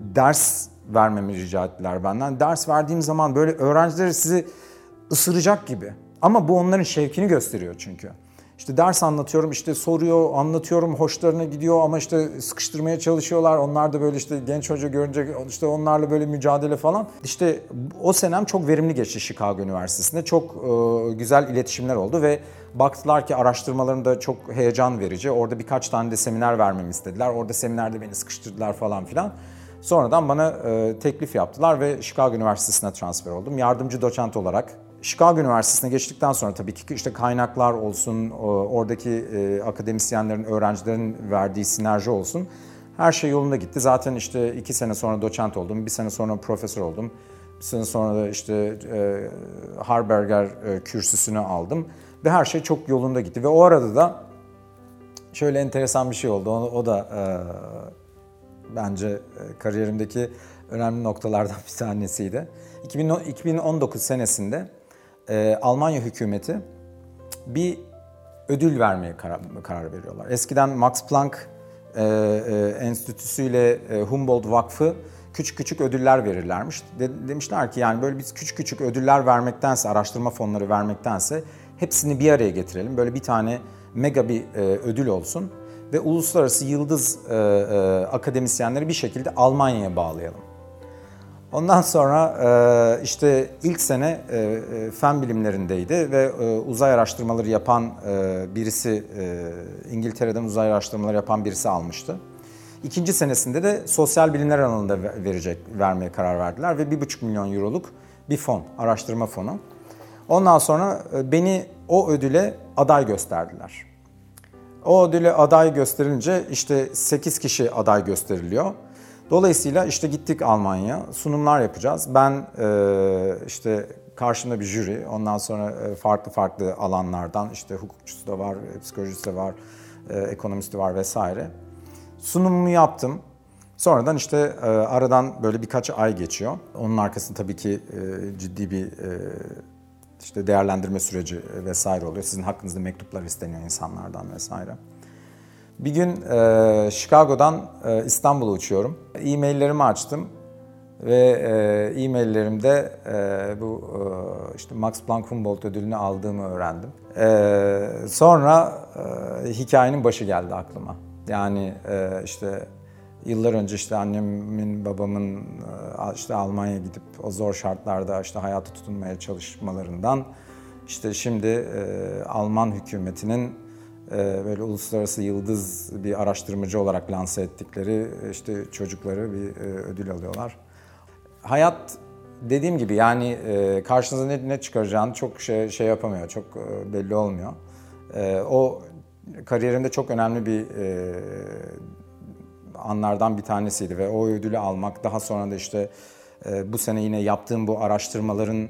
Ders vermemi rica ettiler benden. Ders verdiğim zaman böyle öğrencileri sizi ısıracak gibi. Ama bu onların şevkini gösteriyor çünkü. İşte ders anlatıyorum, işte soruyor, anlatıyorum, hoşlarına gidiyor ama işte sıkıştırmaya çalışıyorlar. Onlar da böyle işte genç hoca görünce işte onlarla böyle mücadele falan. İşte o senem çok verimli geçti Chicago Üniversitesi'nde. Çok e, güzel iletişimler oldu ve baktılar ki araştırmalarım çok heyecan verici. Orada birkaç tane de seminer vermemi istediler. Orada seminerde beni sıkıştırdılar falan filan. Sonradan bana e, teklif yaptılar ve Chicago Üniversitesi'ne transfer oldum. Yardımcı doçent olarak Chicago Üniversitesi'ne geçtikten sonra tabii ki işte kaynaklar olsun, oradaki e, akademisyenlerin, öğrencilerin verdiği sinerji olsun. Her şey yolunda gitti. Zaten işte iki sene sonra doçent oldum, bir sene sonra profesör oldum. Bir sene sonra da işte e, Harberger e, kürsüsünü aldım. Ve her şey çok yolunda gitti. Ve o arada da şöyle enteresan bir şey oldu. O, da bence kariyerimdeki önemli noktalardan bir tanesiydi. 2019 senesinde e, Almanya hükümeti bir ödül vermeye karar, karar veriyorlar. Eskiden Max Planck e, e, Enstitüsü ile e, Humboldt Vakfı küçük küçük ödüller verirlermiş. De, demişler ki yani böyle biz küçük küçük ödüller vermektense, araştırma fonları vermektense hepsini bir araya getirelim. Böyle bir tane mega bir e, ödül olsun ve uluslararası yıldız e, e, akademisyenleri bir şekilde Almanya'ya bağlayalım. Ondan sonra e, işte ilk sene e, e, fen bilimlerindeydi ve uzay araştırmaları yapan birisi, İngiltere'den uzay araştırmaları yapan birisi almıştı. İkinci senesinde de sosyal bilimler alanında verecek, vermeye karar verdiler ve 1,5 milyon euroluk bir fon, araştırma fonu. Ondan sonra beni o ödüle aday gösterdiler. O ödüle aday gösterilince işte 8 kişi aday gösteriliyor. Dolayısıyla işte gittik Almanya, sunumlar yapacağız. Ben e, işte karşımda bir jüri, ondan sonra e, farklı farklı alanlardan işte hukukçusu da var, psikolojisi de var, ekonomisti var vesaire. Sunumumu yaptım. Sonradan işte aradan böyle birkaç ay geçiyor. Onun arkasında tabii ki ciddi bir işte değerlendirme süreci vesaire oluyor. Sizin hakkınızda mektuplar isteniyor insanlardan vesaire. Bir gün e, Chicago'dan e, İstanbul'a uçuyorum. E-maillerimi açtım ve e, e-maillerimde e, bu e, işte Max Planck Humboldt ödülünü aldığımı öğrendim. E, sonra e, hikayenin başı geldi aklıma. Yani e, işte yıllar önce işte annemin, babamın e, işte Almanya'ya gidip o zor şartlarda işte hayatı tutunmaya çalışmalarından işte şimdi e, Alman hükümetinin böyle uluslararası yıldız bir araştırmacı olarak lanse ettikleri işte çocukları bir ödül alıyorlar. Hayat dediğim gibi yani karşınıza ne, ne çıkaracağını çok şey, şey yapamıyor, çok belli olmuyor. O kariyerimde çok önemli bir anlardan bir tanesiydi ve o ödülü almak daha sonra da işte e, bu sene yine yaptığım bu araştırmaların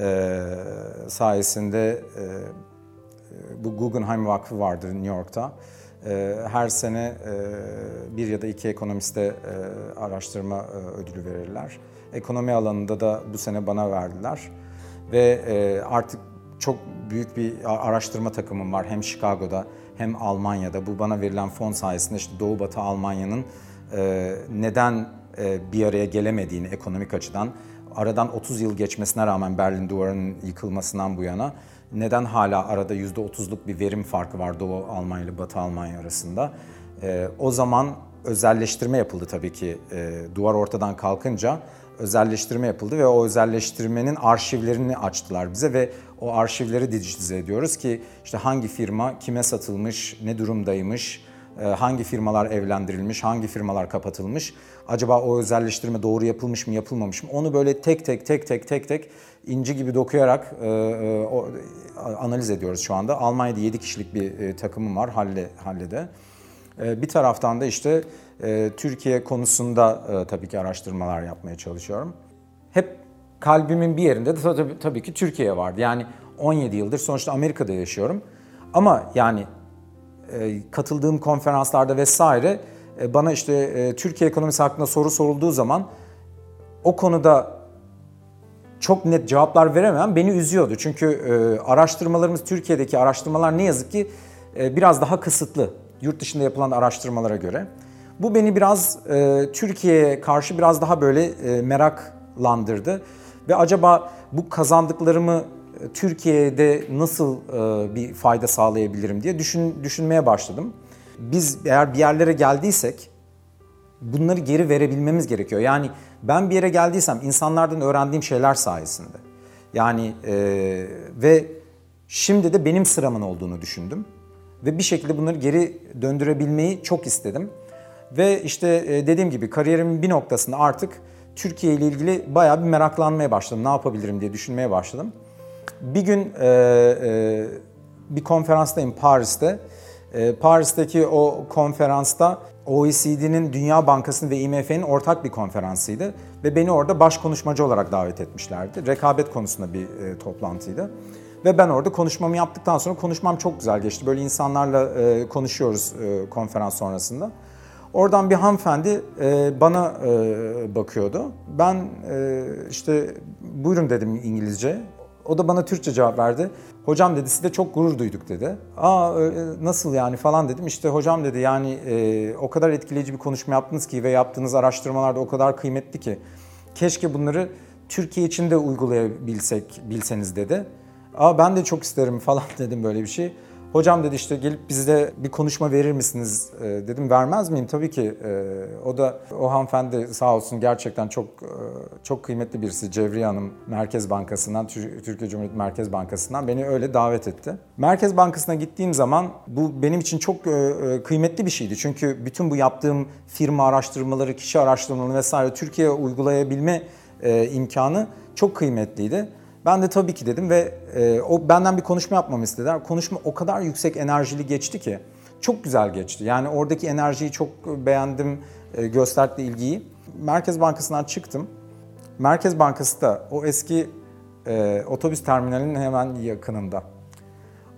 e, sayesinde e, bu Guggenheim Vakfı vardır New York'ta. E, her sene e, bir ya da iki ekonomiste e, araştırma e, ödülü verirler. Ekonomi alanında da bu sene bana verdiler ve artık çok büyük bir araştırma takımım var hem Chicago'da hem Almanya'da bu bana verilen fon sayesinde işte Doğu Batı Almanya'nın neden bir araya gelemediğini ekonomik açıdan aradan 30 yıl geçmesine rağmen Berlin Duvarı'nın yıkılmasından bu yana neden hala arada %30'luk bir verim farkı var Doğu Almanya ile Batı Almanya arasında. E, o zaman özelleştirme yapıldı tabii ki e, duvar ortadan kalkınca özelleştirme yapıldı ve o özelleştirmenin arşivlerini açtılar bize ve o arşivleri dijitize ediyoruz ki işte hangi firma kime satılmış, ne durumdaymış, hangi firmalar evlendirilmiş, hangi firmalar kapatılmış, acaba o özelleştirme doğru yapılmış mı, yapılmamış mı? Onu böyle tek tek tek tek tek tek inci gibi dokuyarak e, e, o, analiz ediyoruz şu anda. Almanya'da 7 kişilik bir e, takımım var Halle, Halle'de. E, bir taraftan da işte e, Türkiye konusunda e, tabii ki araştırmalar yapmaya çalışıyorum. Hep kalbimin bir yerinde de tabii, tabii ki Türkiye vardı. Yani 17 yıldır sonuçta Amerika'da yaşıyorum. Ama yani katıldığım konferanslarda vesaire e, bana işte e, Türkiye ekonomisi hakkında soru sorulduğu zaman o konuda çok net cevaplar veremem beni üzüyordu. Çünkü e, araştırmalarımız Türkiye'deki araştırmalar ne yazık ki e, biraz daha kısıtlı yurt dışında yapılan araştırmalara göre. Bu beni biraz e, Türkiye'ye karşı biraz daha böyle e, meraklandırdı. Ve acaba bu kazandıklarımı e, Türkiye'de nasıl e, bir fayda sağlayabilirim diye düşün, düşünmeye başladım. Biz eğer bir yerlere geldiysek bunları geri verebilmemiz gerekiyor. Yani ben bir yere geldiysem insanlardan öğrendiğim şeyler sayesinde. Yani e, ve şimdi de benim sıramın olduğunu düşündüm. Ve bir şekilde bunları geri döndürebilmeyi çok istedim. Ve işte e, dediğim gibi kariyerimin bir noktasında artık Türkiye ile ilgili bayağı bir meraklanmaya başladım. Ne yapabilirim diye düşünmeye başladım. Bir gün e, e, bir konferanstayım Paris'te. E, Paris'teki o konferansta OECD'nin, Dünya Bankası'nın ve IMF'nin ortak bir konferansıydı. Ve beni orada baş konuşmacı olarak davet etmişlerdi. Rekabet konusunda bir e, toplantıydı. Ve ben orada konuşmamı yaptıktan sonra konuşmam çok güzel geçti. Böyle insanlarla e, konuşuyoruz e, konferans sonrasında. Oradan bir hanımefendi e, bana e, bakıyordu. Ben e, işte buyurun dedim İngilizce. O da bana Türkçe cevap verdi. Hocam dedi size çok gurur duyduk dedi. Aa e, nasıl yani falan dedim. İşte hocam dedi yani e, o kadar etkileyici bir konuşma yaptınız ki ve yaptığınız araştırmalar da o kadar kıymetli ki. Keşke bunları Türkiye için de uygulayabilsek, bilseniz dedi. Aa ben de çok isterim falan [laughs] dedim böyle bir şey. Hocam dedi işte gelip bize bir konuşma verir misiniz? E, dedim vermez miyim? Tabii ki. E, o da o hanımefendi sağ olsun gerçekten çok e, çok kıymetli birisi. Cevriye Hanım Merkez Bankası'ndan, Türkiye Cumhuriyet Merkez Bankası'ndan beni öyle davet etti. Merkez Bankası'na gittiğim zaman bu benim için çok e, kıymetli bir şeydi. Çünkü bütün bu yaptığım firma araştırmaları, kişi araştırmaları vesaire Türkiye'ye uygulayabilme e, imkanı çok kıymetliydi. Ben de tabii ki dedim ve e, o benden bir konuşma yapmamı istediler. Konuşma o kadar yüksek enerjili geçti ki çok güzel geçti. Yani oradaki enerjiyi çok beğendim, e, gösterdi ilgiyi. Merkez Bankası'ndan çıktım. Merkez Bankası da o eski e, otobüs terminalinin hemen yakınında.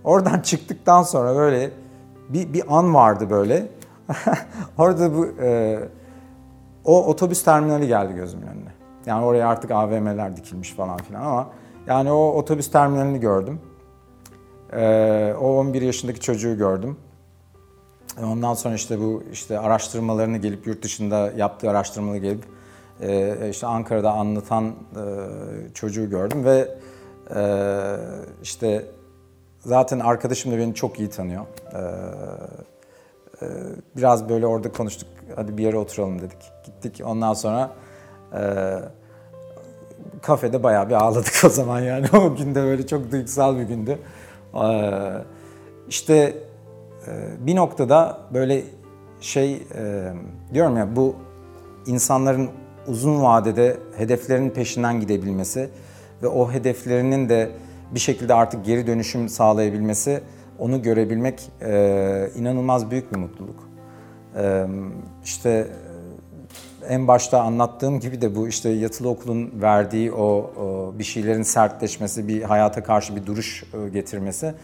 Oradan [laughs] çıktıktan sonra böyle bir, bir an vardı böyle. [laughs] Orada bu e, o otobüs terminali geldi gözümün önüne. Yani oraya artık AVM'ler dikilmiş falan filan ama yani o otobüs terminalini gördüm. Ee, o 11 yaşındaki çocuğu gördüm. Ondan sonra işte bu işte araştırmalarını gelip yurt dışında yaptığı araştırmaları gelip e, işte Ankara'da anlatan e, çocuğu gördüm ve e, işte zaten arkadaşım da beni çok iyi tanıyor. Biraz böyle orada konuştuk. Hadi bir yere oturalım dedik. Gittik. Ondan sonra kafede bayağı bir ağladık o zaman yani. [laughs] O günde böyle çok duygusal bir gündü. Ee, işte e, bir noktada böyle şey e, diyorum ya bu insanların uzun vadede hedeflerinin peşinden gidebilmesi ve o hedeflerinin de bir şekilde artık geri dönüşüm sağlayabilmesi, onu görebilmek e, inanılmaz büyük bir mutluluk. İşte en başta anlattığım gibi de bu işte yatılı okulun verdiği o, bir şeylerin sertleşmesi, bir hayata karşı bir duruş e, getirmesi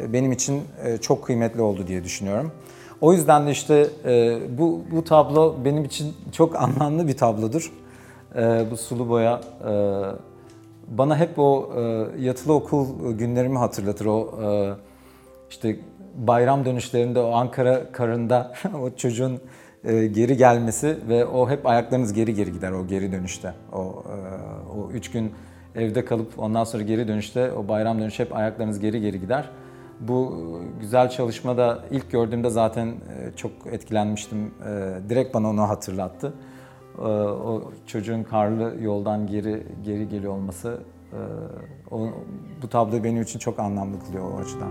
e, benim için e, çok kıymetli oldu diye düşünüyorum. O yüzden de işte bu, bu tablo benim için çok [laughs] anlamlı bir tablodur. Bu sulu boya bana hep o yatılı okul günlerimi hatırlatır. O işte bayram dönüşlerinde o Ankara karında [laughs] o çocuğun e, geri gelmesi ve o hep ayaklarınız geri geri gider o geri dönüşte. O, e, o üç gün evde kalıp ondan sonra geri dönüşte o bayram dönüşü hep ayaklarınız geri geri gider. Bu güzel çalışmada ilk gördüğümde zaten e, çok etkilenmiştim. Direkt bana onu hatırlattı. O çocuğun karlı yoldan geri geri geliyor olması o, bu tablo benim için çok anlamlı kılıyor o açıdan.